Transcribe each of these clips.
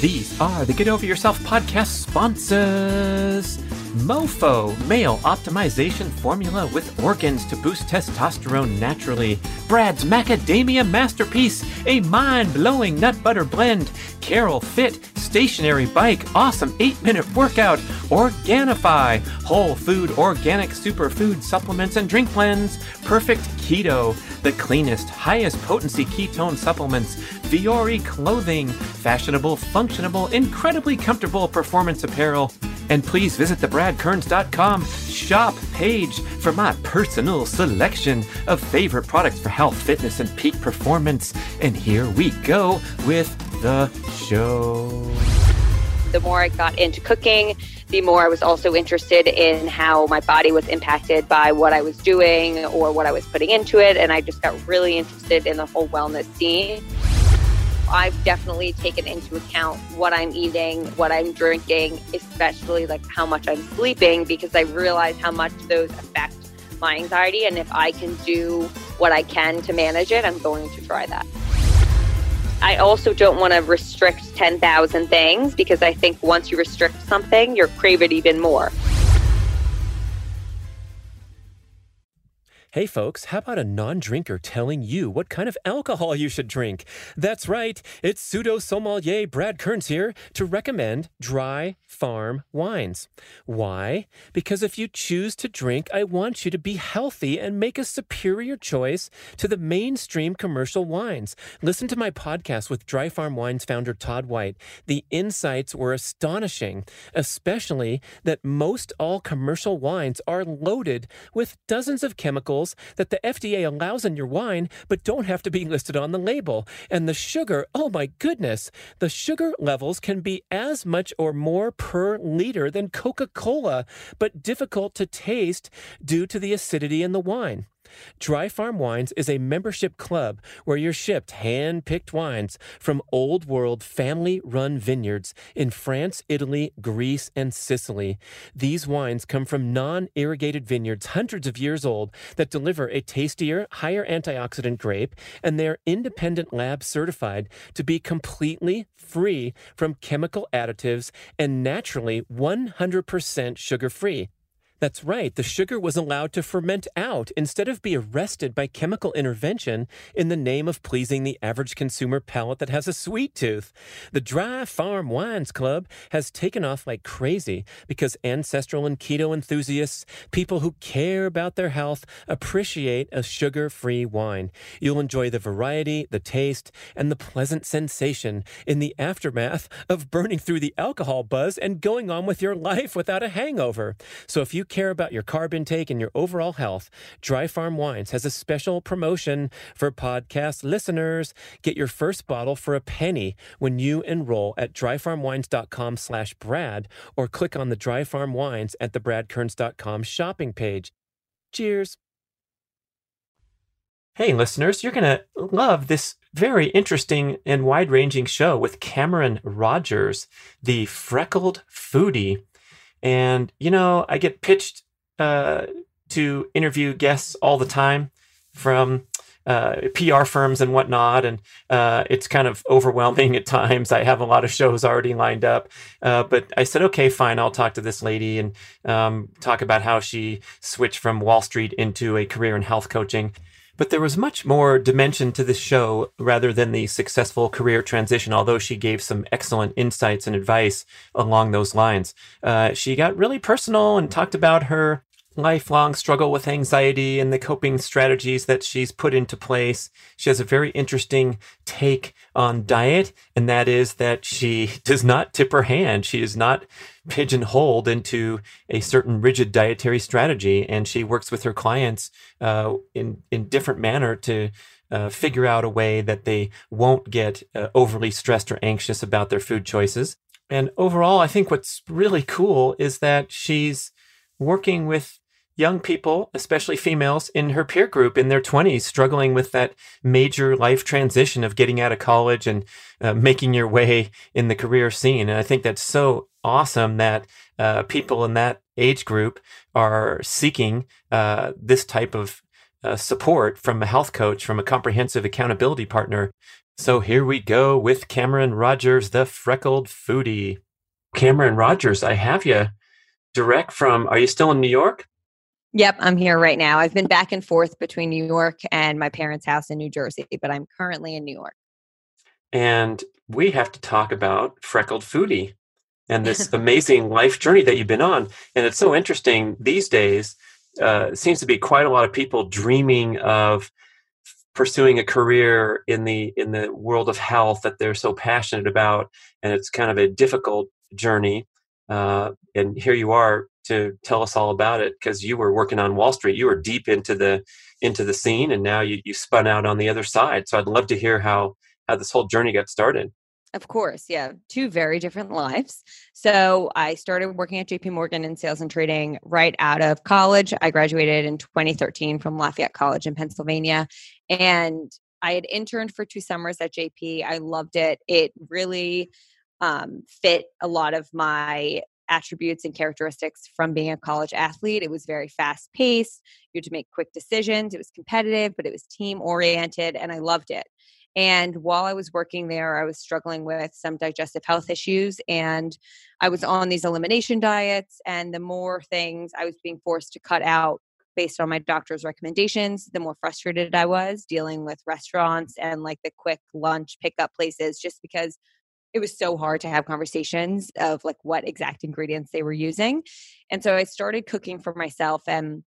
These are the Get Over Yourself podcast sponsors. Mofo, male optimization formula with organs to boost testosterone naturally. Brad's macadamia masterpiece, a mind blowing nut butter blend. Carol Fit, stationary bike, awesome 8 minute workout. Organifi, whole food organic superfood supplements and drink blends. Perfect Keto, the cleanest, highest potency ketone supplements. Vuori clothing, fashionable, functionable, incredibly comfortable performance apparel. And please visit the bradkearns.com shop page for my personal selection of favorite products for health, fitness, and peak performance. And here we go with the show. The more I got into cooking, the more I was also interested in how my body was impacted by what I was doing or what I was putting into it. And I just got really interested in the whole wellness scene. I've definitely taken into account what I'm eating, what I'm drinking, especially like how much I'm sleeping, because I realize how much those affect my anxiety. And if I can do what I can to manage it, I'm going to try that. I also don't want to restrict 10,000 things because I think once you restrict something, you're crave it even more. Hey folks, how about a non drinker telling you what kind of alcohol you should drink? That's right, it's pseudo sommelier Brad Kearns here to recommend dry farm wines. Why? Because if you choose to drink, I want you to be healthy and make a superior choice to the mainstream commercial wines. Listen to my podcast with Dry Farm Wines founder Todd White. The insights were astonishing, especially that most all commercial wines are loaded with dozens of chemicals that the FDA allows in your wine, but don't have to be listed on the label. And the sugar, oh my goodness, the sugar levels can be as much or more per liter than Coca Cola, but difficult to taste due to the acidity in the wine. Dry Farm Wines is a membership club where you're shipped hand picked wines from old world family run vineyards in France, Italy, Greece, and Sicily. These wines come from non irrigated vineyards hundreds of years old that deliver a tastier, higher antioxidant grape, and they're independent lab certified to be completely free from chemical additives and naturally 100% sugar free. That's right, the sugar was allowed to ferment out instead of be arrested by chemical intervention in the name of pleasing the average consumer palate that has a sweet tooth. The Dry Farm Wines Club has taken off like crazy because ancestral and keto enthusiasts, people who care about their health, appreciate a sugar free wine. You'll enjoy the variety, the taste, and the pleasant sensation in the aftermath of burning through the alcohol buzz and going on with your life without a hangover. So if you care about your carb intake and your overall health, Dry Farm Wines has a special promotion for podcast listeners. Get your first bottle for a penny when you enroll at dryfarmwines.com slash Brad or click on the Dry Farm Wines at the bradkearns.com shopping page. Cheers. Hey, listeners, you're going to love this very interesting and wide ranging show with Cameron Rogers, the freckled foodie. And, you know, I get pitched uh, to interview guests all the time from uh, PR firms and whatnot. And uh, it's kind of overwhelming at times. I have a lot of shows already lined up. Uh, but I said, okay, fine, I'll talk to this lady and um, talk about how she switched from Wall Street into a career in health coaching. But there was much more dimension to this show rather than the successful career transition, although she gave some excellent insights and advice along those lines. Uh, she got really personal and talked about her lifelong struggle with anxiety and the coping strategies that she's put into place. She has a very interesting take on diet, and that is that she does not tip her hand. She is not pigeonholed into a certain rigid dietary strategy, and she works with her clients uh, in in different manner to. Uh, figure out a way that they won't get uh, overly stressed or anxious about their food choices. And overall, I think what's really cool is that she's working with young people, especially females in her peer group in their 20s, struggling with that major life transition of getting out of college and uh, making your way in the career scene. And I think that's so awesome that uh, people in that age group are seeking uh, this type of uh, support from a health coach, from a comprehensive accountability partner So here we go with Cameron Rogers, the freckled foodie. Cameron Rogers, I have you direct from, are you still in New York? Yep, I'm here right now. I've been back and forth between New York and my parents' house in New Jersey, but I'm currently in New York. And we have to talk about Freckled Foodie and this amazing life journey that you've been on. And it's so interesting these days. Uh, seems to be quite a lot of people dreaming of pursuing a career in the in the world of health that they're so passionate about and it's kind of a difficult journey uh, and here you are to tell us all about it because you were working on wall street you were deep into the into the scene and now you, you spun out on the other side so i'd love to hear how how this whole journey got started of course, yeah. Two very different lives. So I started working at JP Morgan in sales and trading right out of college. I graduated in 2013 from Lafayette College in Pennsylvania. And I had interned for two summers at JP. I loved it. It really um, fit a lot of my attributes and characteristics from being a college athlete. It was very fast paced. You had to make quick decisions. It was competitive, but it was team oriented, and I loved it. And while I was working there, I was struggling with some digestive health issues. And I was on these elimination diets. And the more things I was being forced to cut out based on my doctor's recommendations, the more frustrated I was dealing with restaurants and like the quick lunch pickup places, just because it was so hard to have conversations of like what exact ingredients they were using. And so I started cooking for myself and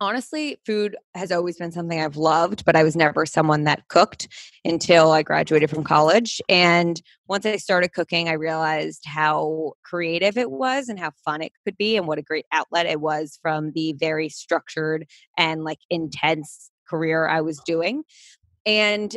honestly, food has always been something I've loved, but I was never someone that cooked until I graduated from college. And once I started cooking, I realized how creative it was and how fun it could be, and what a great outlet it was from the very structured and like intense career I was doing. And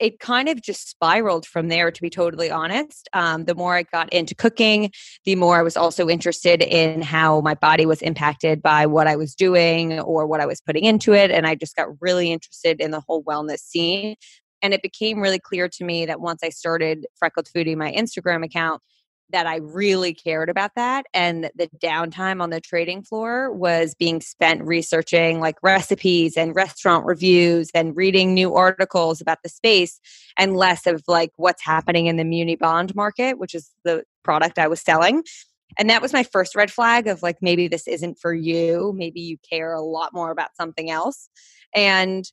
it kind of just spiraled from there to be totally honest um, the more i got into cooking the more i was also interested in how my body was impacted by what i was doing or what i was putting into it and i just got really interested in the whole wellness scene and it became really clear to me that once i started freckled foodie my instagram account that I really cared about that. And the downtime on the trading floor was being spent researching like recipes and restaurant reviews and reading new articles about the space and less of like what's happening in the muni bond market, which is the product I was selling. And that was my first red flag of like, maybe this isn't for you. Maybe you care a lot more about something else. And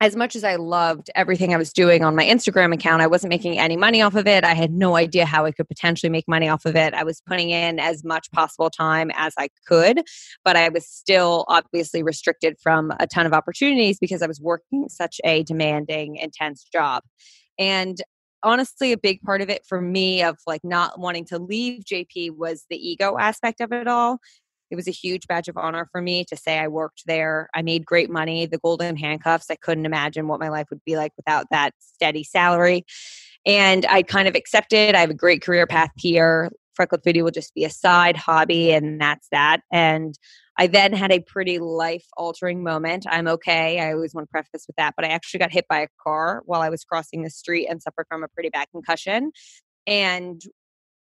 as much as I loved everything I was doing on my Instagram account, I wasn't making any money off of it. I had no idea how I could potentially make money off of it. I was putting in as much possible time as I could, but I was still obviously restricted from a ton of opportunities because I was working such a demanding, intense job. And honestly a big part of it for me of like not wanting to leave JP was the ego aspect of it all it was a huge badge of honor for me to say I worked there. I made great money, the golden handcuffs. I couldn't imagine what my life would be like without that steady salary. And I kind of accepted. I have a great career path here. Freckled Foodie will just be a side hobby, and that's that. And I then had a pretty life altering moment. I'm okay. I always want to preface with that, but I actually got hit by a car while I was crossing the street and suffered from a pretty bad concussion. And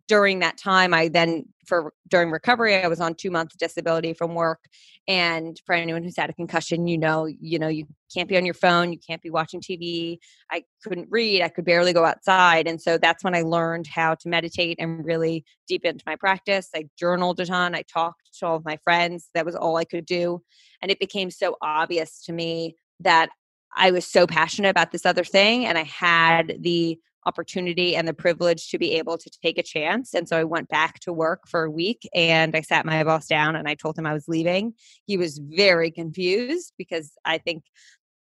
during that time i then for during recovery i was on two months disability from work and for anyone who's had a concussion you know you know you can't be on your phone you can't be watching tv i couldn't read i could barely go outside and so that's when i learned how to meditate and really deep into my practice. I journaled a ton i talked to all of my friends that was all i could do and it became so obvious to me that i was so passionate about this other thing and i had the opportunity and the privilege to be able to take a chance. And so I went back to work for a week and I sat my boss down and I told him I was leaving. He was very confused because I think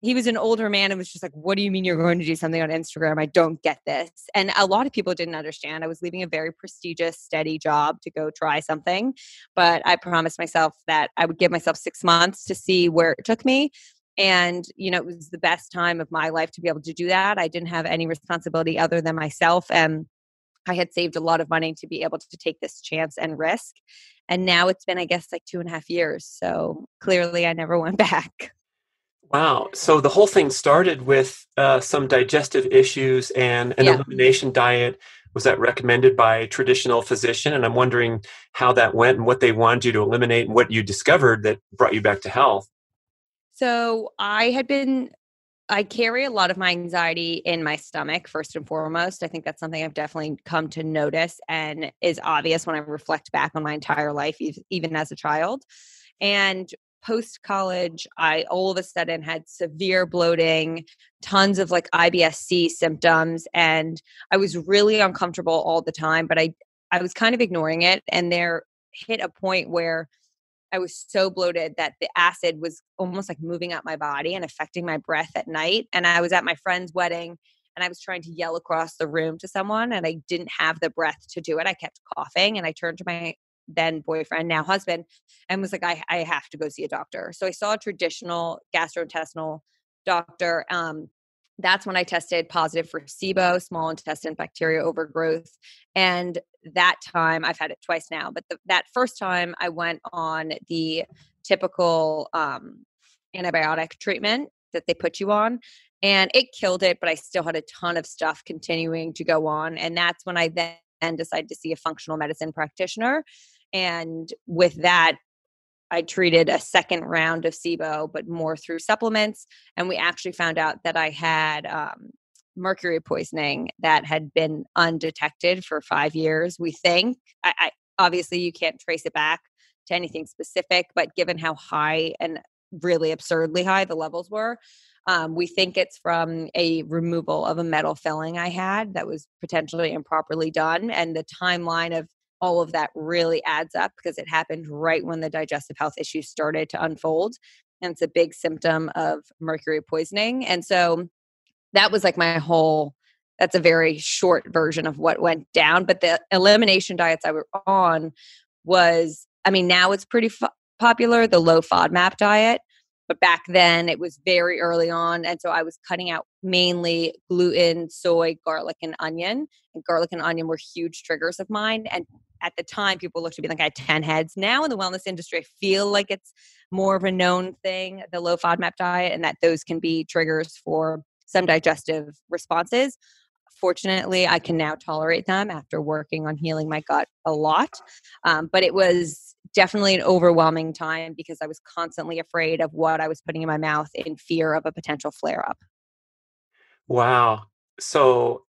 he was an older man and was just like, What do you mean you're going to do something on Instagram? I don't get this. And a lot of people didn't understand. I was leaving a very prestigious, steady job to go try something. But I promised myself that I would give myself six months to see where it took me and you know it was the best time of my life to be able to do that. I didn't have any responsibility other than myself and i had saved a lot of money to be able to take this chance and risk and now it's been i guess like two and a half years so clearly i never went back. Wow so the whole thing started with uh, some digestive issues and an yeah. elimination diet. Was that recommended by a traditional physician? And i'm wondering how that went and what they wanted you to eliminate and what you discovered that brought you back to health so I had been I carry a lot of my anxiety in my stomach, first and foremost. I think that's something I've definitely come to notice and is obvious when I reflect back on my entire life, even as a child. And post college, I all of a sudden had severe bloating, tons of like IBS-C symptoms, and I was really uncomfortable all the time, but I, I was kind of ignoring it. And there hit a point where I was so bloated that the acid was almost like moving up my body and affecting my breath at night. And I was at my friend's wedding and I was trying to yell across the room to someone and I didn't have the breath to do it. I kept coughing and I turned to my then boyfriend, now husband, and was like, I, I have to go see a doctor. So I saw a traditional gastrointestinal doctor. Um, that's when I tested positive for SIBO, small intestine bacteria overgrowth. And that time, I've had it twice now, but the, that first time I went on the typical um, antibiotic treatment that they put you on. And it killed it, but I still had a ton of stuff continuing to go on. And that's when I then decided to see a functional medicine practitioner. And with that, I treated a second round of SIBO, but more through supplements. And we actually found out that I had um, mercury poisoning that had been undetected for five years. We think, I, I, obviously, you can't trace it back to anything specific, but given how high and really absurdly high the levels were, um, we think it's from a removal of a metal filling I had that was potentially improperly done. And the timeline of all of that really adds up because it happened right when the digestive health issues started to unfold. And it's a big symptom of mercury poisoning. And so that was like my whole that's a very short version of what went down but the elimination diets i were on was i mean now it's pretty f- popular the low fodmap diet but back then it was very early on and so i was cutting out mainly gluten soy garlic and onion and garlic and onion were huge triggers of mine and at the time people looked at me like I had 10 heads. Now in the wellness industry, I feel like it's more of a known thing, the low FODMAP diet, and that those can be triggers for some digestive responses. Fortunately, I can now tolerate them after working on healing my gut a lot. Um, but it was definitely an overwhelming time because I was constantly afraid of what I was putting in my mouth in fear of a potential flare up. Wow. So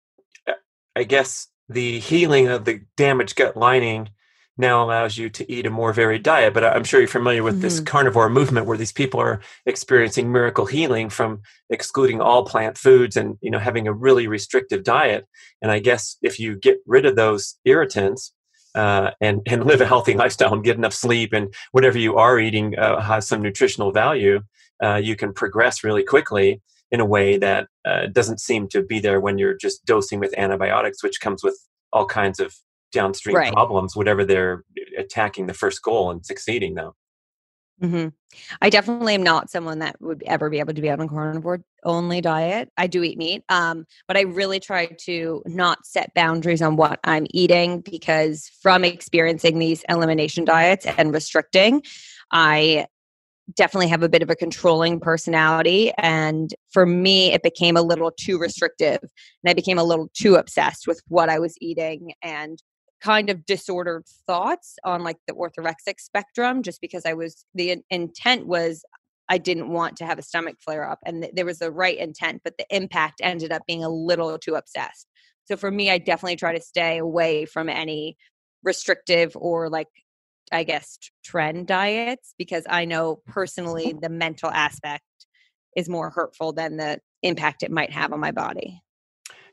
uh, I guess the healing of the damaged gut lining now allows you to eat a more varied diet. But I'm sure you're familiar with mm-hmm. this carnivore movement where these people are experiencing miracle healing from excluding all plant foods and you know having a really restrictive diet. And I guess if you get rid of those irritants uh, and and live a healthy lifestyle and get enough sleep and whatever you are eating uh, has some nutritional value, uh, you can progress really quickly in a way that uh, doesn't seem to be there when you're just dosing with antibiotics, which comes with all kinds of downstream right. problems, whatever they're attacking the first goal and succeeding though. Mm-hmm. I definitely am not someone that would ever be able to be on a carnivore only diet. I do eat meat, um, but I really try to not set boundaries on what I'm eating because from experiencing these elimination diets and restricting, I definitely have a bit of a controlling personality. And for me, it became a little too restrictive. And I became a little too obsessed with what I was eating and kind of disordered thoughts on like the orthorexic spectrum, just because I was, the intent was I didn't want to have a stomach flare up. And th- there was the right intent, but the impact ended up being a little too obsessed. So for me, I definitely try to stay away from any restrictive or like I guess, trend diets because I know personally the mental aspect is more hurtful than the impact it might have on my body.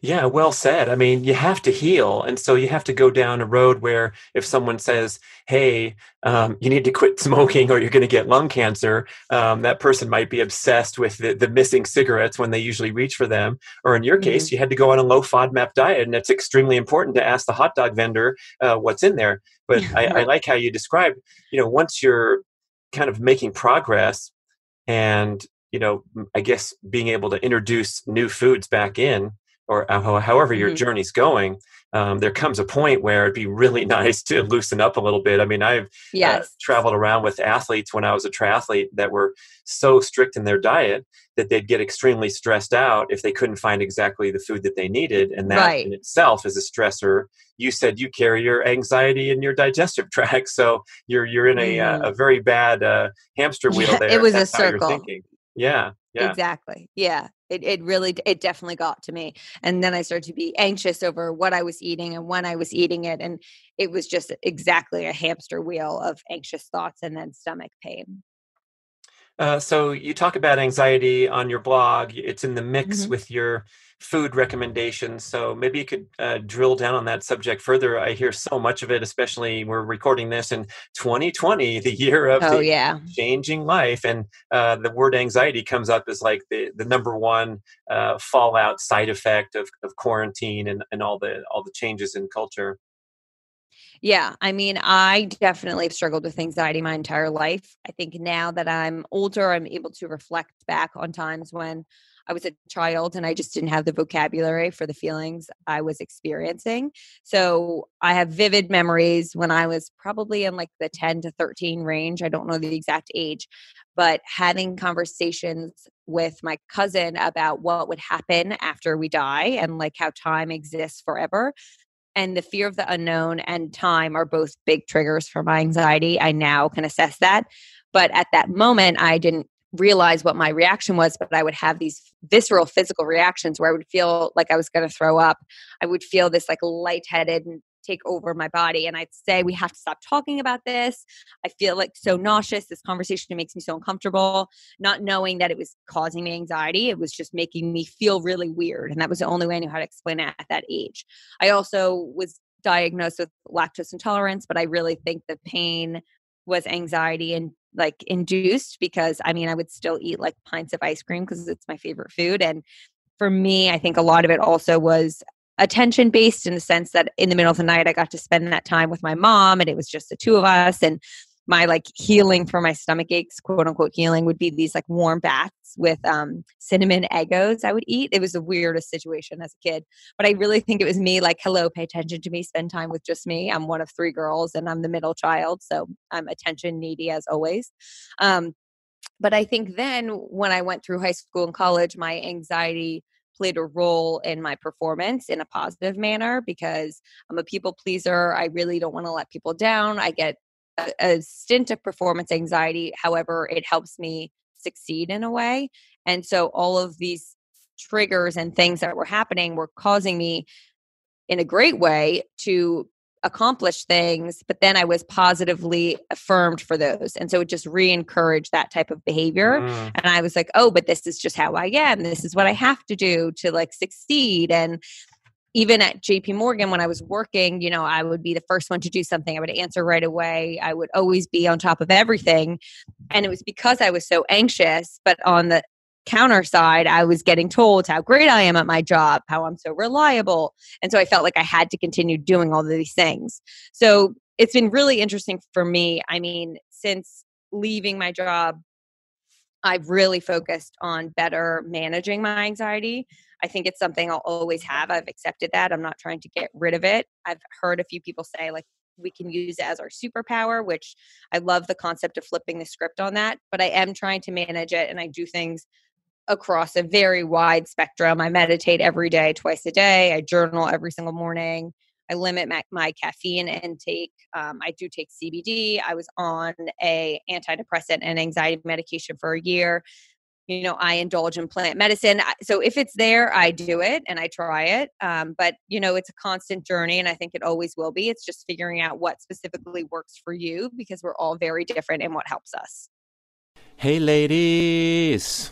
Yeah, well said. I mean, you have to heal. And so you have to go down a road where if someone says, hey, um, you need to quit smoking or you're going to get lung cancer, um, that person might be obsessed with the, the, missing cigarettes when they usually reach for them. Or in your mm-hmm. case, you had to go on a low FODMAP diet. And it's extremely important to ask the hot dog vendor uh, what's in there. But I, I like how you describe, you know, once you're kind of making progress and you know i guess being able to introduce new foods back in or uh, however your mm-hmm. journey's going, um, there comes a point where it'd be really nice to loosen up a little bit. I mean, I've uh, yes. uh, traveled around with athletes when I was a triathlete that were so strict in their diet that they'd get extremely stressed out if they couldn't find exactly the food that they needed. And that right. in itself is a stressor. You said you carry your anxiety in your digestive tract. So you're, you're in a, uh, mm. a very bad uh, hamster wheel there. It was That's a circle. Yeah. Yeah. Exactly. Yeah. It, it really, it definitely got to me. And then I started to be anxious over what I was eating and when I was eating it. And it was just exactly a hamster wheel of anxious thoughts and then stomach pain. Uh, so you talk about anxiety on your blog. It's in the mix mm-hmm. with your food recommendations. So maybe you could uh, drill down on that subject further. I hear so much of it, especially we're recording this in 2020, the year of oh, the yeah. changing life, and uh, the word anxiety comes up as like the the number one uh, fallout side effect of, of quarantine and, and all the all the changes in culture. Yeah, I mean, I definitely have struggled with anxiety my entire life. I think now that I'm older, I'm able to reflect back on times when I was a child and I just didn't have the vocabulary for the feelings I was experiencing. So I have vivid memories when I was probably in like the 10 to 13 range. I don't know the exact age, but having conversations with my cousin about what would happen after we die and like how time exists forever and the fear of the unknown and time are both big triggers for my anxiety. I now can assess that. But at that moment, I didn't realize what my reaction was, but I would have these visceral physical reactions where I would feel like I was going to throw up. I would feel this like lightheaded take over my body. And I'd say, We have to stop talking about this. I feel like so nauseous. This conversation makes me so uncomfortable, not knowing that it was causing me anxiety. It was just making me feel really weird. And that was the only way I knew how to explain it at that age. I also was diagnosed with lactose intolerance, but I really think the pain was anxiety and like induced because I mean, I would still eat like pints of ice cream because it's my favorite food. And for me, I think a lot of it also was attention based in the sense that in the middle of the night, I got to spend that time with my mom and it was just the two of us. And my like healing for my stomach aches, quote unquote healing, would be these like warm baths with um, cinnamon Eggos I would eat. It was the weirdest situation as a kid, but I really think it was me like, hello, pay attention to me, spend time with just me. I'm one of three girls and I'm the middle child, so I'm attention needy as always. Um, but I think then when I went through high school and college, my anxiety played a role in my performance in a positive manner because I'm a people pleaser. I really don't want to let people down. I get a, a stint of performance anxiety. However, it helps me succeed in a way. And so all of these triggers and things that were happening were causing me in a great way to accomplish things, but then I was positively affirmed for those. And so it just re encouraged that type of behavior. Mm. And I was like, oh, but this is just how I am. This is what I have to do to like succeed. And even at JP Morgan when I was working, you know, I would be the first one to do something. I would answer right away. I would always be on top of everything. And it was because I was so anxious, but on the counter side, I was getting told how great I am at my job, how I'm so reliable. And so I felt like I had to continue doing all of these things. So it's been really interesting for me. I mean, since leaving my job, I've really focused on better managing my anxiety. I think it's something I'll always have. I've accepted that. I'm not trying to get rid of it. I've heard a few people say, like, we can use it as our superpower, which I love the concept of flipping the script on that. But I am trying to manage it and I do things across a very wide spectrum. I meditate every day, twice a day. I journal every single morning. I limit my, my caffeine intake. Um, I do take CBD. I was on a antidepressant and anxiety medication for a year you know i indulge in plant medicine so if it's there i do it and i try it um, but you know it's a constant journey and i think it always will be it's just figuring out what specifically works for you because we're all very different in what helps us hey ladies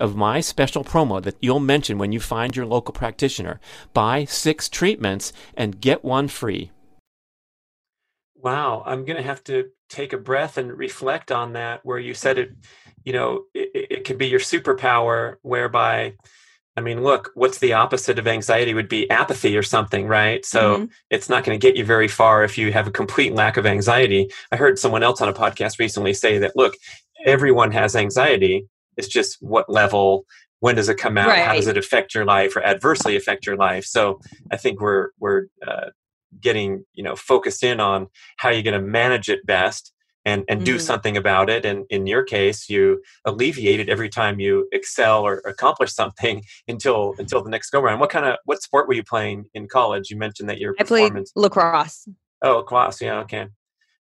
of my special promo that you'll mention when you find your local practitioner. Buy six treatments and get one free. Wow, I'm going to have to take a breath and reflect on that where you said it, you know, it, it could be your superpower whereby I mean, look, what's the opposite of anxiety would be apathy or something, right? So mm-hmm. it's not going to get you very far if you have a complete lack of anxiety. I heard someone else on a podcast recently say that, look, everyone has anxiety. It's just what level, when does it come out, right. how does it affect your life or adversely affect your life. So I think we're we're uh, getting you know focused in on how you're going to manage it best and and do mm-hmm. something about it. And in your case you alleviate it every time you excel or accomplish something until until the next go round. What kind of what sport were you playing in college? You mentioned that your i played lacrosse. Oh lacrosse. Yeah okay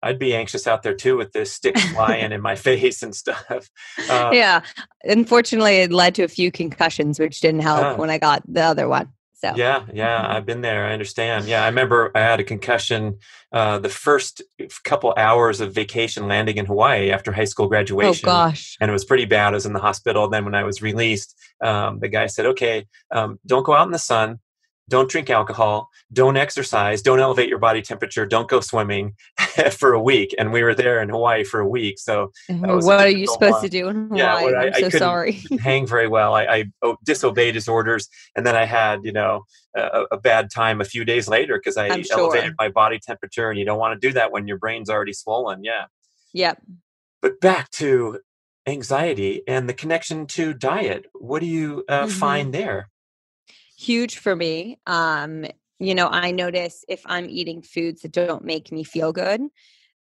I'd be anxious out there too with this stick flying in my face and stuff. Uh, yeah. Unfortunately, it led to a few concussions, which didn't help uh, when I got the other one. So yeah, yeah, mm-hmm. I've been there. I understand. Yeah, I remember I had a concussion uh, the first couple hours of vacation landing in Hawaii after high school oh, graduation. Oh gosh! And it was pretty bad. I was in the hospital. Then when I was released, um, the guy said, "Okay, um, don't go out in the sun don't drink alcohol, don't exercise, don't elevate your body temperature, don't go swimming for a week. And we were there in Hawaii for a week. So, what are you supposed one. to do in Hawaii? Yeah, I, I'm I so sorry. hang very well. I, I, disobeyed his orders, and then I had, you know, a, a bad time a few days later because I sure. elevated my body temperature, and you don't want to do that when your brain's already swollen. Yeah. Yep. But back to anxiety and the connection to diet. What do you uh, mm-hmm. find there? Huge for me. Um, you know, I notice if I'm eating foods that don't make me feel good,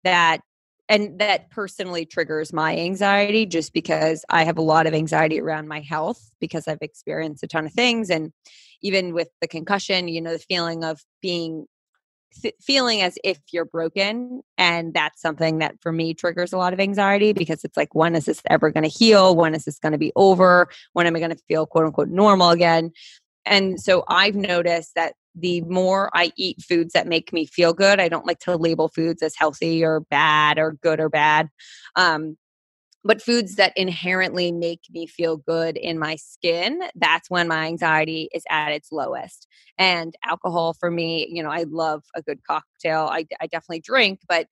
that and that personally triggers my anxiety just because I have a lot of anxiety around my health because I've experienced a ton of things and even with the concussion, you know, the feeling of being th- feeling as if you're broken and that's something that for me triggers a lot of anxiety because it's like when is this ever going to heal when is this going to be over when am i going to feel quote unquote normal again and so I've noticed that the more I eat foods that make me feel good, I don't like to label foods as healthy or bad or good or bad. Um, but foods that inherently make me feel good in my skin, that's when my anxiety is at its lowest. And alcohol for me, you know, I love a good cocktail. I, I definitely drink, but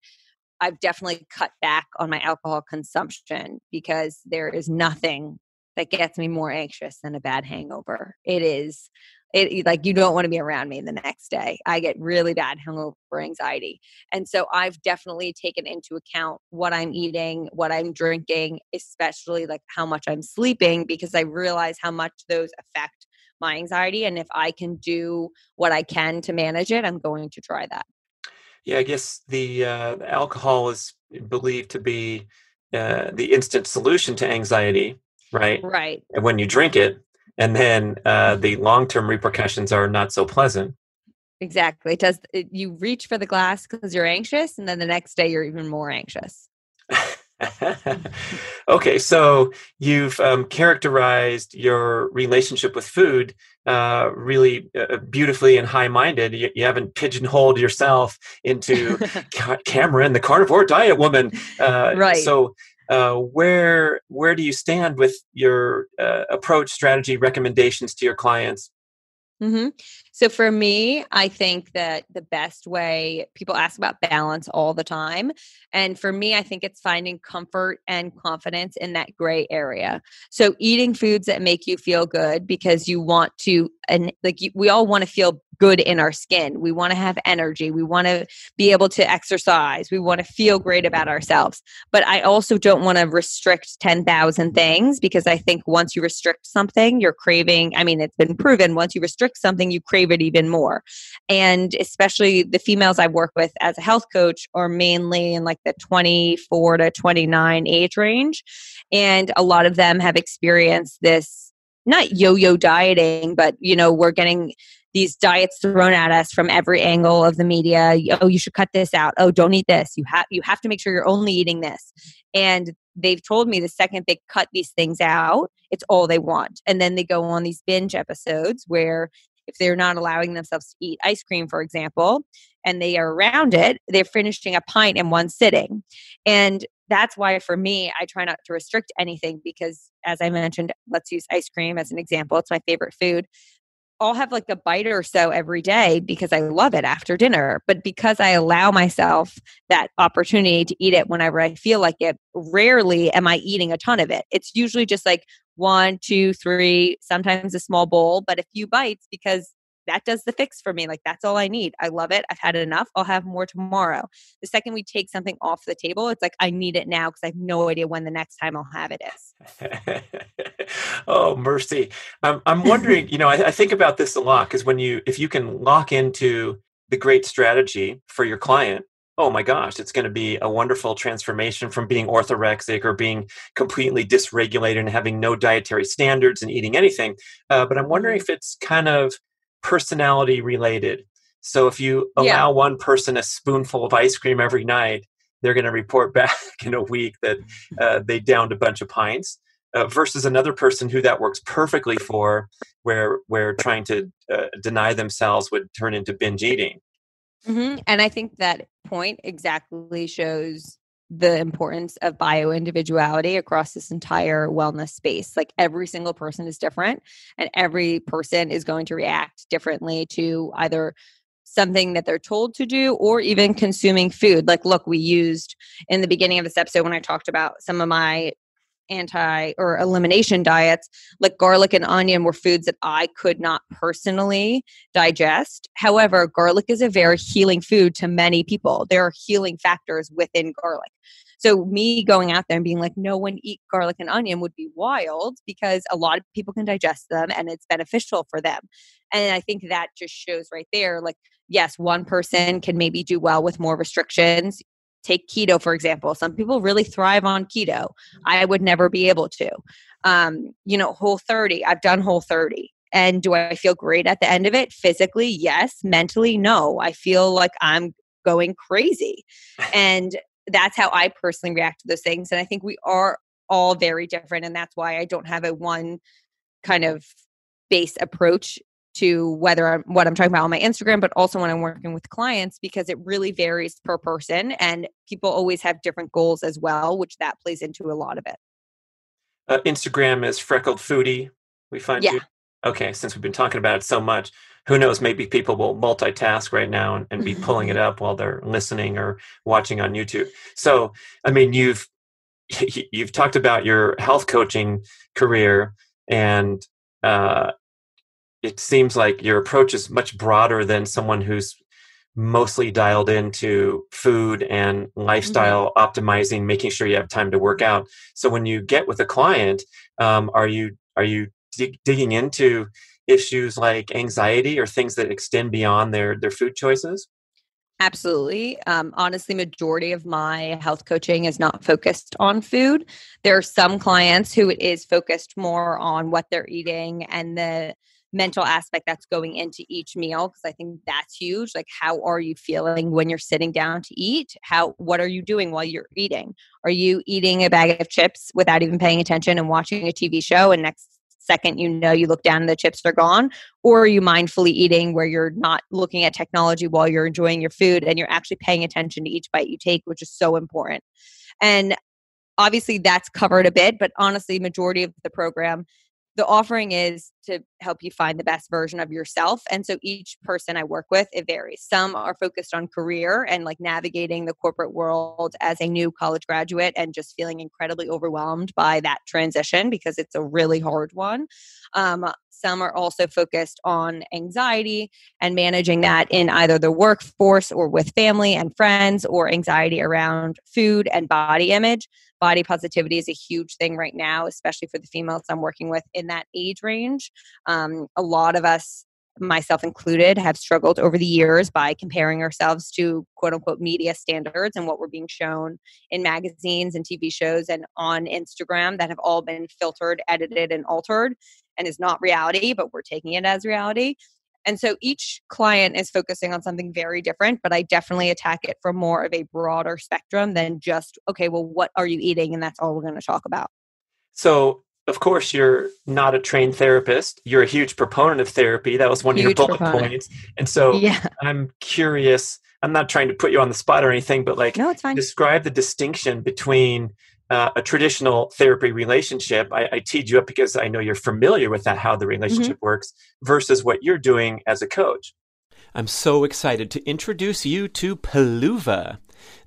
I've definitely cut back on my alcohol consumption because there is nothing that gets me more anxious than a bad hangover. It is it like you don't want to be around me the next day. I get really bad hangover anxiety. And so I've definitely taken into account what I'm eating, what I'm drinking, especially like how much I'm sleeping because I realize how much those affect my anxiety and if I can do what I can to manage it, I'm going to try that. Yeah, I guess the uh, alcohol is believed to be uh, the instant solution to anxiety right? Right. And when you drink it, and then uh, the long term repercussions are not so pleasant. Exactly. It does. It, you reach for the glass because you're anxious, and then the next day you're even more anxious. okay, so you've um, characterized your relationship with food uh, really uh, beautifully and high-minded. You, you, haven't pigeonholed yourself into Cameron, the carnivore diet woman. Uh, right. So uh, where where do you stand with your uh, approach, strategy, recommendations to your clients? Mm-hmm. So for me, I think that the best way people ask about balance all the time. And for me, I think it's finding comfort and confidence in that gray area. So eating foods that make you feel good because you want to, and like you, we all want to feel good in our skin. We want to have energy. We want to be able to exercise. We want to feel great about ourselves. But I also don't want to restrict 10,000 things because I think once you restrict something, you're craving. I mean, it's been proven once you restrict something, you crave it even more. And especially the females I work with as a health coach are mainly in like the 24 to 29 age range. And a lot of them have experienced this not yo-yo dieting but you know we're getting these diets thrown at us from every angle of the media. Oh you should cut this out. Oh don't eat this. You have you have to make sure you're only eating this. And they've told me the second they cut these things out it's all they want. And then they go on these binge episodes where if they're not allowing themselves to eat ice cream for example and they are around it they're finishing a pint in one sitting. And that's why for me i try not to restrict anything because as i mentioned let's use ice cream as an example. It's my favorite food I'll have like a bite or so every day because I love it after dinner. But because I allow myself that opportunity to eat it whenever I feel like it, rarely am I eating a ton of it. It's usually just like one, two, three, sometimes a small bowl, but a few bites because that does the fix for me. Like that's all I need. I love it. I've had it enough. I'll have more tomorrow. The second we take something off the table, it's like I need it now because I have no idea when the next time I'll have it is. oh mercy! I'm I'm wondering. you know, I, I think about this a lot because when you if you can lock into the great strategy for your client oh my gosh, it's going to be a wonderful transformation from being orthorexic or being completely dysregulated and having no dietary standards and eating anything. Uh, but I'm wondering mm-hmm. if it's kind of personality related. So if you allow yeah. one person a spoonful of ice cream every night, they're going to report back in a week that uh, they downed a bunch of pints. Uh, versus another person who that works perfectly for, where where trying to uh, deny themselves would turn into binge eating. Mm-hmm. And I think that point exactly shows the importance of bio individuality across this entire wellness space. Like every single person is different, and every person is going to react differently to either something that they're told to do or even consuming food. Like, look, we used in the beginning of this episode when I talked about some of my anti or elimination diets, like garlic and onion were foods that I could not personally digest. However, garlic is a very healing food to many people. There are healing factors within garlic. So me going out there and being like, no one eat garlic and onion would be wild because a lot of people can digest them and it's beneficial for them. And I think that just shows right there, like, yes, one person can maybe do well with more restrictions take keto for example some people really thrive on keto. I would never be able to. Um, you know whole 30 i've done whole 30 and do i feel great at the end of it? Physically yes. Mentally no. I feel like i'm going crazy. And that's how i personally react to those things. And i think we are all very different and that's why i don't have a one kind of base approach to whether I'm, what I'm talking about on my Instagram, but also when I'm working with clients because it really varies per person and people always have different goals as well, which that plays into a lot of it. Uh, Instagram is freckled foodie. We find yeah. you. Okay, since we've been talking about it so much, who knows? Maybe people will multitask right now and, and be pulling it up while they're listening or watching on YouTube. So, I mean, you've you've talked about your health coaching career, and uh, it seems like your approach is much broader than someone who's mostly dialed into food and lifestyle mm-hmm. optimizing making sure you have time to work out so when you get with a client um, are you are you dig- digging into issues like anxiety or things that extend beyond their their food choices Absolutely. Um, honestly, majority of my health coaching is not focused on food. There are some clients who it is focused more on what they're eating and the mental aspect that's going into each meal because i think that's huge like how are you feeling when you're sitting down to eat? How what are you doing while you're eating? Are you eating a bag of chips without even paying attention and watching a tv show and next second you know you look down and the chips are gone? Or are you mindfully eating where you're not looking at technology while you're enjoying your food and you're actually paying attention to each bite you take which is so important? And obviously that's covered a bit but honestly majority of the program the offering is to help you find the best version of yourself. And so each person I work with, it varies. Some are focused on career and like navigating the corporate world as a new college graduate and just feeling incredibly overwhelmed by that transition because it's a really hard one. Um, some are also focused on anxiety and managing that in either the workforce or with family and friends or anxiety around food and body image. Body positivity is a huge thing right now, especially for the females I'm working with in that age range. Um, a lot of us myself included, have struggled over the years by comparing ourselves to quote unquote media standards and what we're being shown in magazines and TV shows and on Instagram that have all been filtered, edited, and altered and is not reality, but we're taking it as reality. And so each client is focusing on something very different, but I definitely attack it from more of a broader spectrum than just, okay, well, what are you eating? And that's all we're going to talk about. So, of course, you're not a trained therapist. You're a huge proponent of therapy. That was one huge of your bullet proponent. points. And so yeah. I'm curious. I'm not trying to put you on the spot or anything, but like, no, it's fine. describe the distinction between uh, a traditional therapy relationship. I, I teed you up because I know you're familiar with that, how the mm-hmm. relationship mm-hmm. works, versus what you're doing as a coach. I'm so excited to introduce you to Peluva.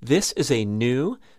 This is a new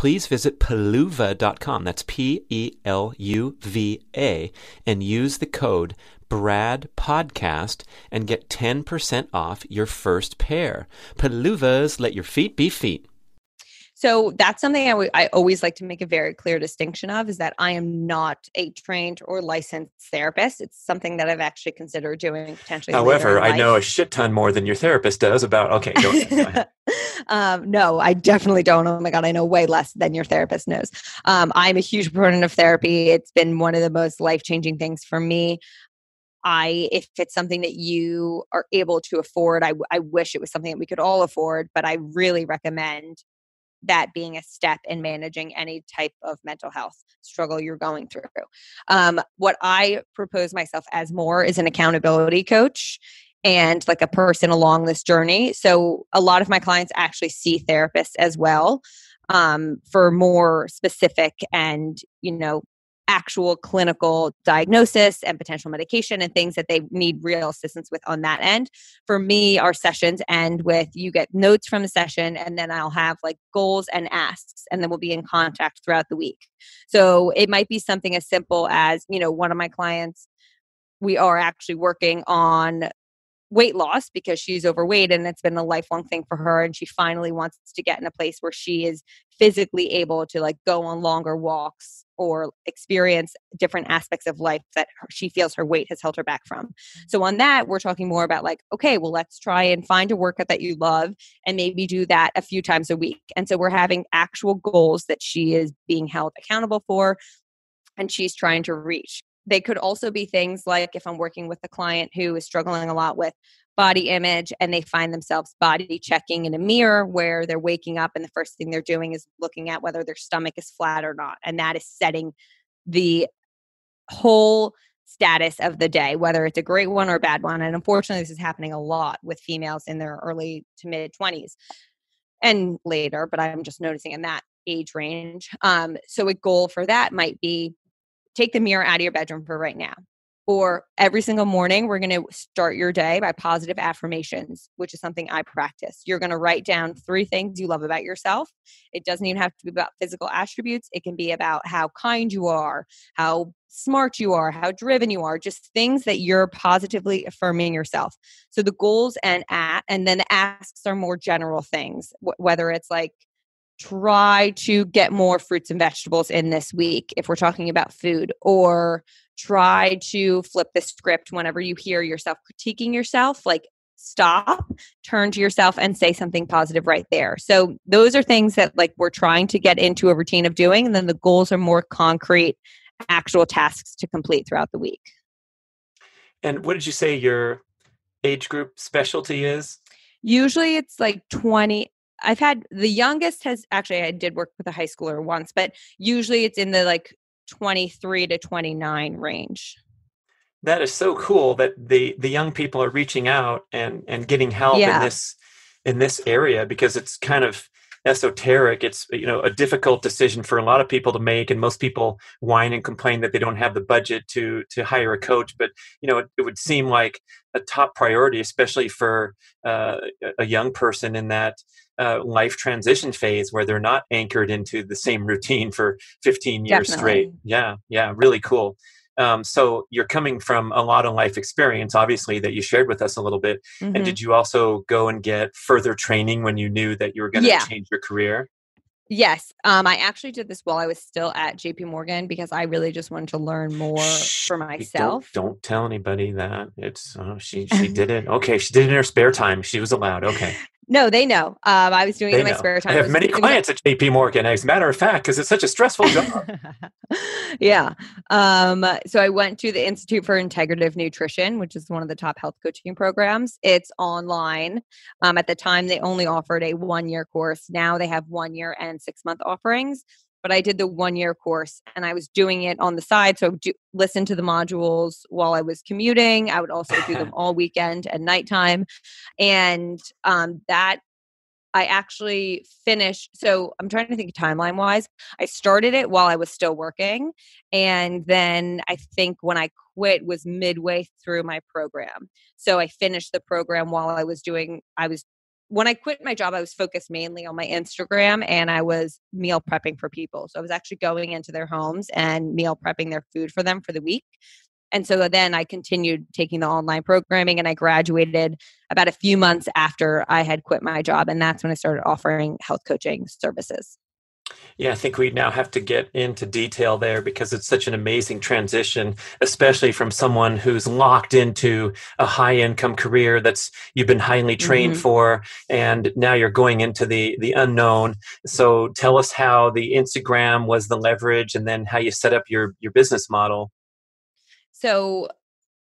please visit peluva.com. That's P E L U V A and use the code Brad Podcast and get 10% off your first pair. Peluvas, let your feet be feet. So that's something I, w- I always like to make a very clear distinction of is that I am not a trained or licensed therapist. It's something that I've actually considered doing potentially. However, I know a shit ton more than your therapist does about. Okay, go ahead. Go ahead. um, no, I definitely don't. Oh my god, I know way less than your therapist knows. Um, I'm a huge proponent of therapy. It's been one of the most life changing things for me. I, if it's something that you are able to afford, I, I wish it was something that we could all afford, but I really recommend that being a step in managing any type of mental health struggle you're going through. Um, what I propose myself as more is an accountability coach and like a person along this journey. So a lot of my clients actually see therapists as well um, for more specific and you know actual clinical diagnosis and potential medication and things that they need real assistance with on that end. For me, our sessions end with you get notes from the session, and then I'll have like goals and asks, and then we'll be in contact throughout the week. So it might be something as simple as, you know, one of my clients, we are actually working on weight loss because she's overweight and it's been a lifelong thing for her and she finally wants to get in a place where she is physically able to like go on longer walks or experience different aspects of life that she feels her weight has held her back from. So, on that, we're talking more about like, okay, well, let's try and find a workout that you love and maybe do that a few times a week. And so, we're having actual goals that she is being held accountable for and she's trying to reach. They could also be things like if I'm working with a client who is struggling a lot with body image and they find themselves body checking in a mirror where they're waking up and the first thing they're doing is looking at whether their stomach is flat or not. And that is setting the whole status of the day, whether it's a great one or a bad one. And unfortunately, this is happening a lot with females in their early to mid 20s and later, but I'm just noticing in that age range. Um, so a goal for that might be take the mirror out of your bedroom for right now. Or every single morning, we're going to start your day by positive affirmations, which is something I practice. You're going to write down three things you love about yourself. It doesn't even have to be about physical attributes, it can be about how kind you are, how smart you are, how driven you are, just things that you're positively affirming yourself. So the goals and at, and then the asks are more general things, whether it's like, try to get more fruits and vegetables in this week if we're talking about food or try to flip the script whenever you hear yourself critiquing yourself like stop turn to yourself and say something positive right there. So those are things that like we're trying to get into a routine of doing and then the goals are more concrete actual tasks to complete throughout the week. And what did you say your age group specialty is? Usually it's like 20 I've had the youngest has actually I did work with a high schooler once, but usually it's in the like 23 to 29 range that is so cool that the the young people are reaching out and and getting help yeah. in this in this area because it's kind of esoteric it's you know a difficult decision for a lot of people to make and most people whine and complain that they don't have the budget to to hire a coach but you know it, it would seem like a top priority especially for uh, a young person in that uh, life transition phase where they're not anchored into the same routine for 15 years Definitely. straight yeah yeah really cool um, so you're coming from a lot of life experience, obviously, that you shared with us a little bit. Mm-hmm. And did you also go and get further training when you knew that you were going to yeah. change your career? Yes, um, I actually did this while I was still at JP Morgan because I really just wanted to learn more Shh, for myself. Don't, don't, tell anybody that it's oh, she she did it. Okay, she did it in her spare time. She was allowed. Okay. No, they know. Um, I was doing they it in my know. spare time. I have I many clients at JP Morgan, as a matter of fact, because it's such a stressful job. yeah. Um, so I went to the Institute for Integrative Nutrition, which is one of the top health coaching programs. It's online. Um, at the time, they only offered a one year course. Now they have one year and six month offerings but I did the one year course and I was doing it on the side. So I would do, listen to the modules while I was commuting. I would also do them all weekend and nighttime. And um, that I actually finished. So I'm trying to think timeline wise. I started it while I was still working. And then I think when I quit was midway through my program. So I finished the program while I was doing, I was when I quit my job, I was focused mainly on my Instagram and I was meal prepping for people. So I was actually going into their homes and meal prepping their food for them for the week. And so then I continued taking the online programming and I graduated about a few months after I had quit my job. And that's when I started offering health coaching services. Yeah, I think we now have to get into detail there because it's such an amazing transition, especially from someone who's locked into a high income career that's you've been highly trained mm-hmm. for, and now you're going into the the unknown. So tell us how the Instagram was the leverage, and then how you set up your your business model. So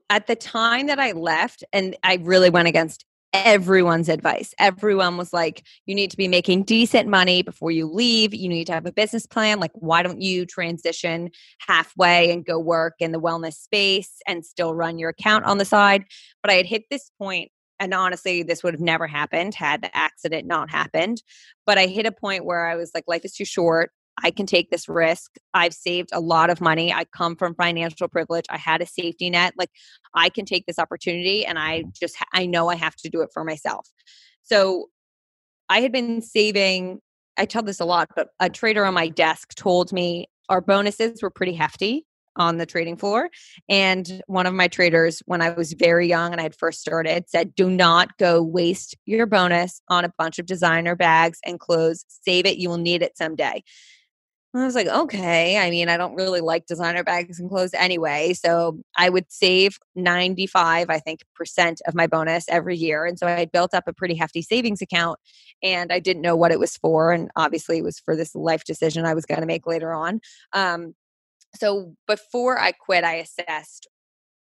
at the time that I left, and I really went against everyone's advice. Everyone was like, you need to be making decent money before you leave. You need to have a business plan. Like, why don't you transition halfway and go work in the wellness space and still run your account on the side? But I had hit this point and honestly this would have never happened had the accident not happened but i hit a point where i was like life is too short I can take this risk. I've saved a lot of money. I come from financial privilege. I had a safety net. Like I can take this opportunity and I mm-hmm. just I know I have to do it for myself. So I had been saving I tell this a lot, but a trader on my desk told me our bonuses were pretty hefty on the trading floor. And one of my traders, when I was very young and I had first started, said, Do not go waste your bonus on a bunch of designer bags and clothes. Save it. You will need it someday. I was like, okay. I mean, I don't really like designer bags and clothes anyway. So I would save 95, I think, percent of my bonus every year. And so I had built up a pretty hefty savings account and I didn't know what it was for. And obviously, it was for this life decision I was going to make later on. Um, so before I quit, I assessed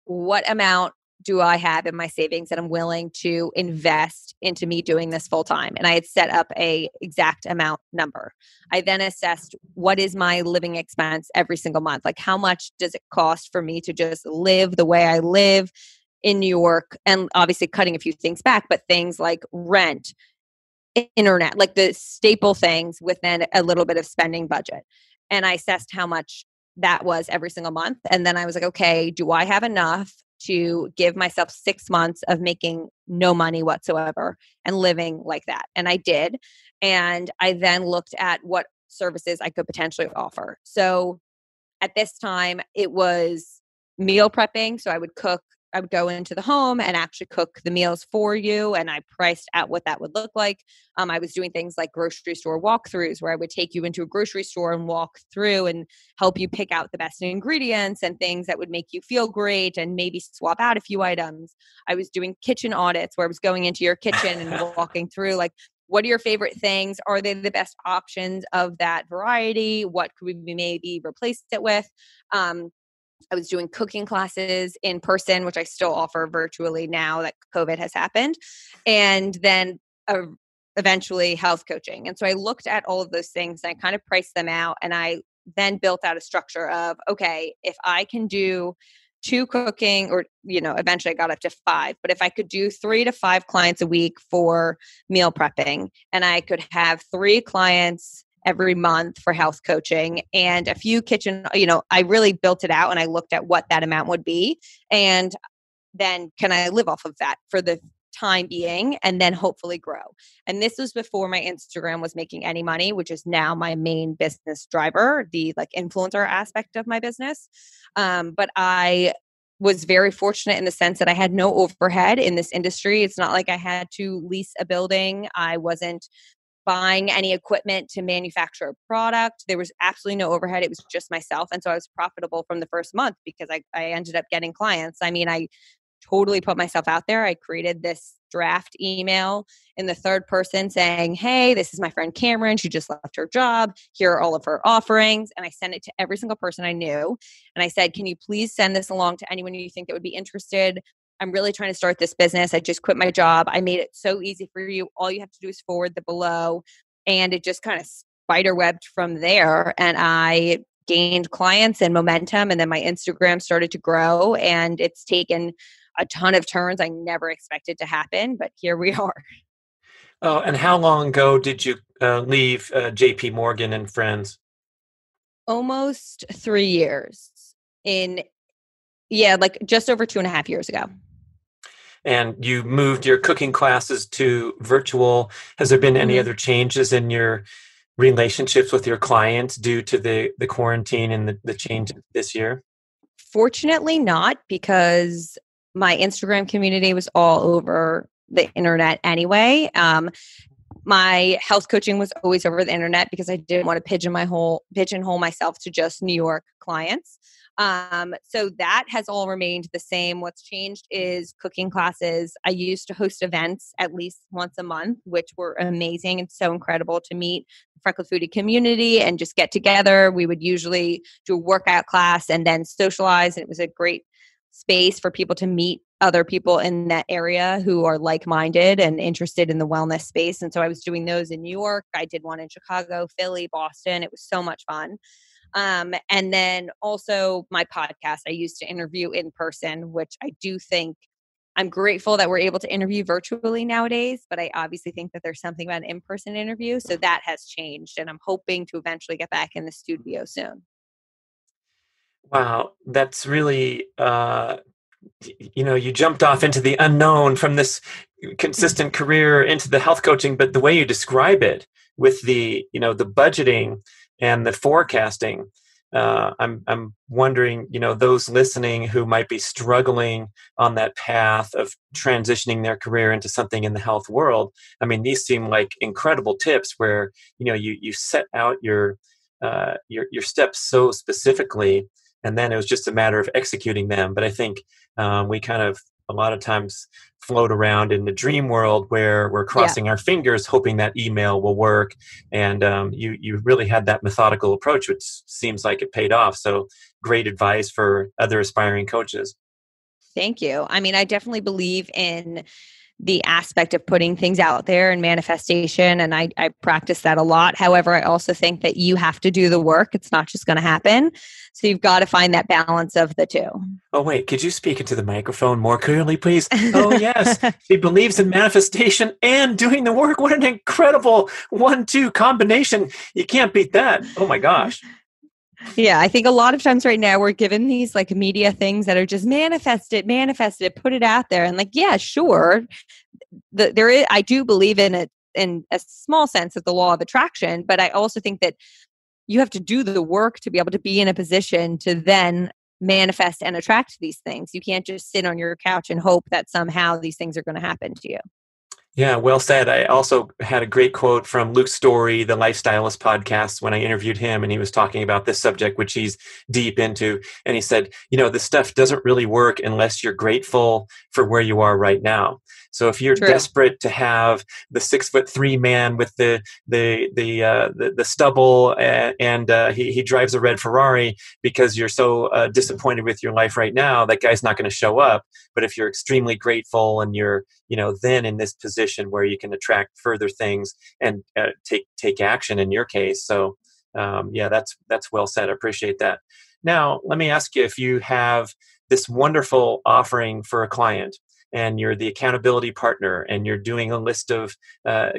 what amount do I have in my savings that I'm willing to invest into me doing this full time? And I had set up a exact amount number. I then assessed what is my living expense every single month? Like how much does it cost for me to just live the way I live in New York and obviously cutting a few things back, but things like rent, internet, like the staple things within a little bit of spending budget. And I assessed how much that was every single month. And then I was like, okay, do I have enough to give myself six months of making no money whatsoever and living like that. And I did. And I then looked at what services I could potentially offer. So at this time, it was meal prepping. So I would cook I would go into the home and actually cook the meals for you. And I priced out what that would look like. Um, I was doing things like grocery store walkthroughs where I would take you into a grocery store and walk through and help you pick out the best ingredients and things that would make you feel great and maybe swap out a few items. I was doing kitchen audits where I was going into your kitchen and walking through like, what are your favorite things? Are they the best options of that variety? What could we maybe replace it with? Um, I was doing cooking classes in person, which I still offer virtually now that COVID has happened. And then uh, eventually health coaching. And so I looked at all of those things and I kind of priced them out. And I then built out a structure of okay, if I can do two cooking or you know eventually i got up to five but if i could do three to five clients a week for meal prepping and i could have three clients every month for health coaching and a few kitchen you know i really built it out and i looked at what that amount would be and then can i live off of that for the time being and then hopefully grow and this was before my instagram was making any money which is now my main business driver the like influencer aspect of my business um, but i was very fortunate in the sense that I had no overhead in this industry. It's not like I had to lease a building. I wasn't buying any equipment to manufacture a product. There was absolutely no overhead. It was just myself. And so I was profitable from the first month because I, I ended up getting clients. I mean, I totally put myself out there. I created this draft email in the third person saying, Hey, this is my friend Cameron. She just left her job. Here are all of her offerings. And I sent it to every single person I knew. And I said, Can you please send this along to anyone you think that would be interested? I'm really trying to start this business. I just quit my job. I made it so easy for you. All you have to do is forward the below. And it just kind of spider webbed from there. And I gained clients and momentum. And then my Instagram started to grow. And it's taken a ton of turns I never expected to happen. But here we are. Oh, and how long ago did you uh, leave uh, JP Morgan and Friends? Almost three years. In, yeah, like just over two and a half years ago and you moved your cooking classes to virtual. Has there been any mm-hmm. other changes in your relationships with your clients due to the, the quarantine and the, the change this year? Fortunately, not because my Instagram community was all over the internet anyway. Um, my health coaching was always over the internet because I didn't want to pigeonhole pigeonhole myself to just New York clients. Um, so that has all remained the same. What's changed is cooking classes. I used to host events at least once a month, which were amazing and so incredible to meet the Freckled Foodie community and just get together. We would usually do a workout class and then socialize, and it was a great space for people to meet other people in that area who are like-minded and interested in the wellness space and so i was doing those in new york i did one in chicago philly boston it was so much fun um, and then also my podcast, I used to interview in person, which I do think I'm grateful that we're able to interview virtually nowadays, but I obviously think that there's something about an in person interview. So that has changed. And I'm hoping to eventually get back in the studio soon. Wow, that's really, uh, you know, you jumped off into the unknown from this consistent career into the health coaching, but the way you describe it with the, you know, the budgeting and the forecasting. Uh, I'm I'm wondering, you know, those listening who might be struggling on that path of transitioning their career into something in the health world. I mean, these seem like incredible tips where you know you you set out your uh, your your steps so specifically, and then it was just a matter of executing them. But I think um, we kind of a lot of times float around in the dream world where we're crossing yeah. our fingers hoping that email will work. And um, you you really had that methodical approach which seems like it paid off. So great advice for other aspiring coaches. Thank you. I mean i definitely believe in the aspect of putting things out there and manifestation and I, I practice that a lot. However i also think that you have to do the work. It's not just going to happen. So you've got to find that balance of the two. Oh wait could you speak into the microphone more clearly please? Oh yes. She believes in manifestation and doing the work. What an incredible one-two combination. You can't beat that. Oh my gosh yeah, I think a lot of times right now we're given these like media things that are just manifest it, manifest it, put it out there, and like, yeah, sure, the, there is. I do believe in it in a small sense of the law of attraction, but I also think that you have to do the work to be able to be in a position to then manifest and attract these things. You can't just sit on your couch and hope that somehow these things are going to happen to you. Yeah, well said. I also had a great quote from Luke Storey, the Lifestylist podcast, when I interviewed him, and he was talking about this subject, which he's deep into. And he said, You know, this stuff doesn't really work unless you're grateful for where you are right now. So if you're True. desperate to have the six foot three man with the the the uh, the, the, stubble and, and uh, he he drives a red Ferrari because you're so uh, disappointed with your life right now, that guy's not going to show up. But if you're extremely grateful and you're you know then in this position where you can attract further things and uh, take take action in your case. So um, yeah, that's that's well said. I appreciate that. Now let me ask you if you have this wonderful offering for a client and you're the accountability partner and you're doing a list of uh,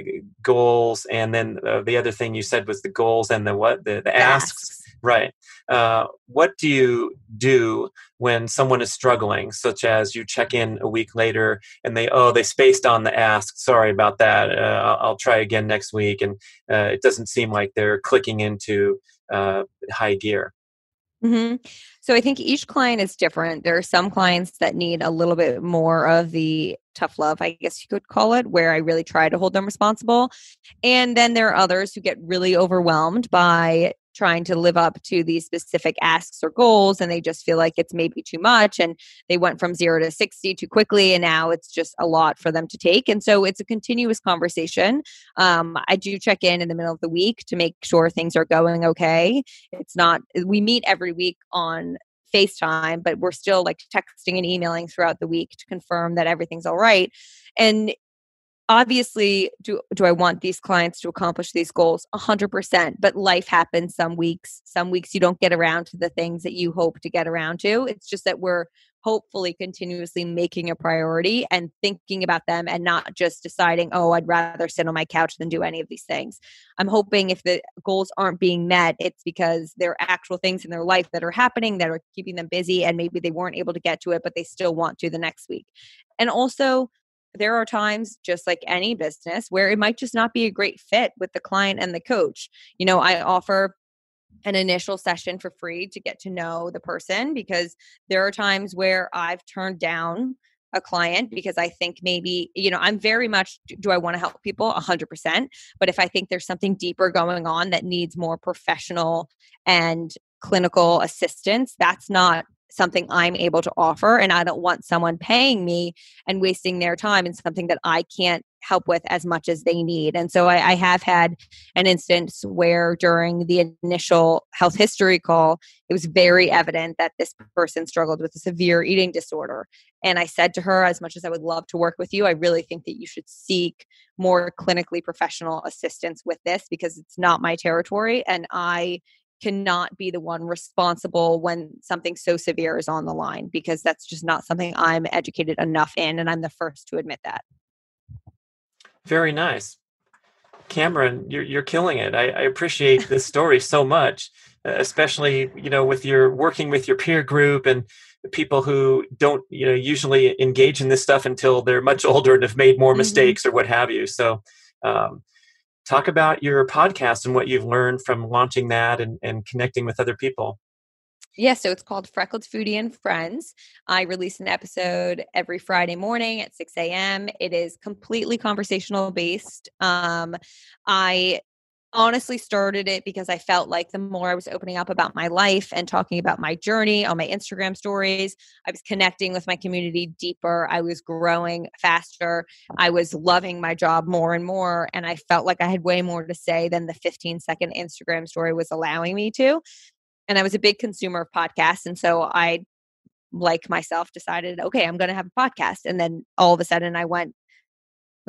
goals and then uh, the other thing you said was the goals and the what the, the asks. asks right? Uh, what do you do when someone is struggling such as you check in a week later and they oh they spaced on the ask. Sorry about that. Uh, I'll, I'll, try again next week. And uh, it doesn't seem like they're clicking into uh, high gear Mm-hmm. So I think each client is different. There are some clients that need a little bit more of the tough love, I guess you could call it, where I really try to hold them responsible. And then there are others who get really overwhelmed by trying to live up to these specific asks or goals and they just feel like it's maybe too much and they went from 0 to 60 too quickly and now it's just a lot for them to take and so it's a continuous conversation um, i do check in in the middle of the week to make sure things are going okay it's not we meet every week on FaceTime, but we're still like texting and emailing throughout the week to confirm that everything's all right. And obviously do do i want these clients to accomplish these goals? 100% but life happens some weeks some weeks you don't get around to the things that you hope to get around to. It's just that we're hopefully continuously making a priority and thinking about them and not just deciding oh i'd rather sit on my couch than do any of these things. I'm hoping if the goals aren't being met it's because there are actual things in their life that are happening that are keeping them busy and maybe they weren't able to get to it but they still want to the next week. And also there are times just like any business where it might just not be a great fit with the client and the coach. You know i offer an initial session for free to get to know the person because there are times where i've turned down a client because I think maybe, you know, I'm very much do I want to help people? 100%, but if I think there's something deeper going on that needs more professional and clinical assistance, that's not something I'm able to offer. And I don't want someone paying me and wasting their time in something that I can't help with as much as they need. And so I, I, have had an instance where during the initial health history call, it was very evident that this person struggled with a severe eating disorder. And I said to her, as much as I would love to work with you, I really think that you should seek more clinically professional assistance with this because it's not my territory. And I cannot be the one responsible when something so severe is on the line because that's just not something I'm educated enough in. And I'm the first to admit that. Very nice. Cameron, you're, you're killing it. I, I appreciate this story so much, especially, you know, with your working with your peer group and people who don't, you know, usually engage in this stuff until they're much older and have made more mm-hmm. mistakes or what have you. So, um, talk about your podcast and what you've learned from launching that and, and connecting with other people. Yeah, so it's called Freckled Foodie and Friends. I release an episode every Friday morning at 6 a.m. It is completely conversational based. Um, I honestly started it because I felt like the more I was opening up about my life and talking about my journey on my Instagram stories, I was connecting with my community deeper. I was growing faster. I was loving my job more and more. And I felt like I had way more to say than the 15 second Instagram story was allowing me to. And I was a big consumer of podcasts. And so I, like myself, decided, okay, I'm going to have a podcast. And then all of a sudden I went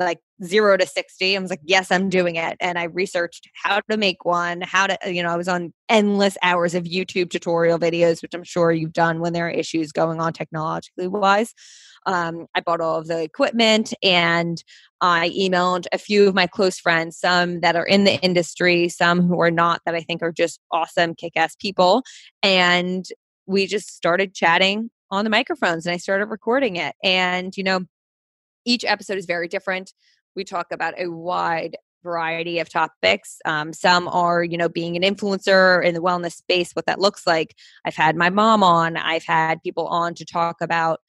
like zero to 60. I was like, yes, I'm doing it. And I researched how to make one, how to, you know, I was on endless hours of YouTube tutorial videos, which I'm sure you've done when there are issues going on technologically wise. Um, I bought all of the equipment and I emailed a few of my close friends, some that are in the industry, some who are not, that I think are just awesome, kick ass people. And we just started chatting on the microphones and I started recording it. And, you know, each episode is very different. We talk about a wide variety of topics. Um, some are, you know, being an influencer in the wellness space, what that looks like. I've had my mom on. I've had people on to talk about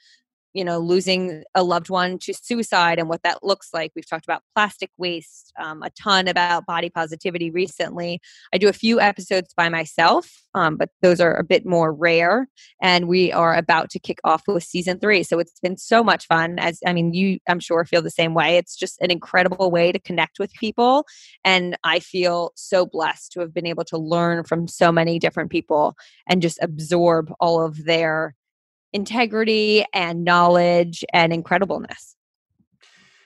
you know losing a loved one to suicide and what that looks like. We've talked about plastic waste um, a ton about body positivity recently. I do a few episodes by myself um, but those are a bit more rare and we are about to kick off with season three. So it's been so much fun as i mean you i'm sure feel the same way. It's just an incredible way to connect with people and i feel so blessed to have been able to learn from so many different people and just absorb all of their integrity and knowledge and incredibleness.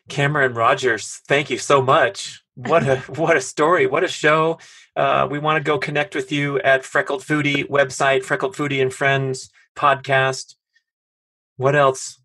Cameron Rogers, thank you so much. What a what a story! What a show! Uh, we want to go connect with you at Freckled Foodie website, Freckled Foodie and Friends podcast. What else?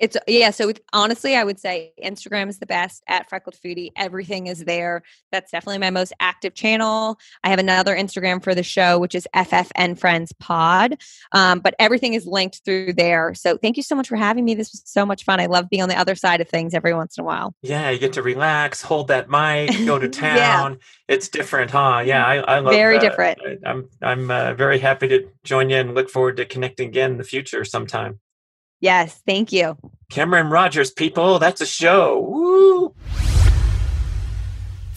It's yeah. So it's, honestly, I would say Instagram is the best at Freckled Foodie. Everything is there. That's definitely my most active channel. I have another Instagram for the show, which is FFN Friends Pod. Um, but everything is linked through there. So thank you so much for having me. This was so much fun. I love being on the other side of things every once in a while. Yeah, you get to relax, hold that mic, go to town. yeah. It's different, huh? Yeah, I, I love very different. I, am I'm, I'm uh, very happy to join you and look forward to connecting again in the future sometime. Yes, thank you. Cameron Rogers, people, that's a show. Woo!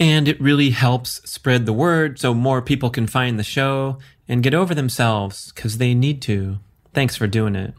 And it really helps spread the word so more people can find the show and get over themselves because they need to. Thanks for doing it.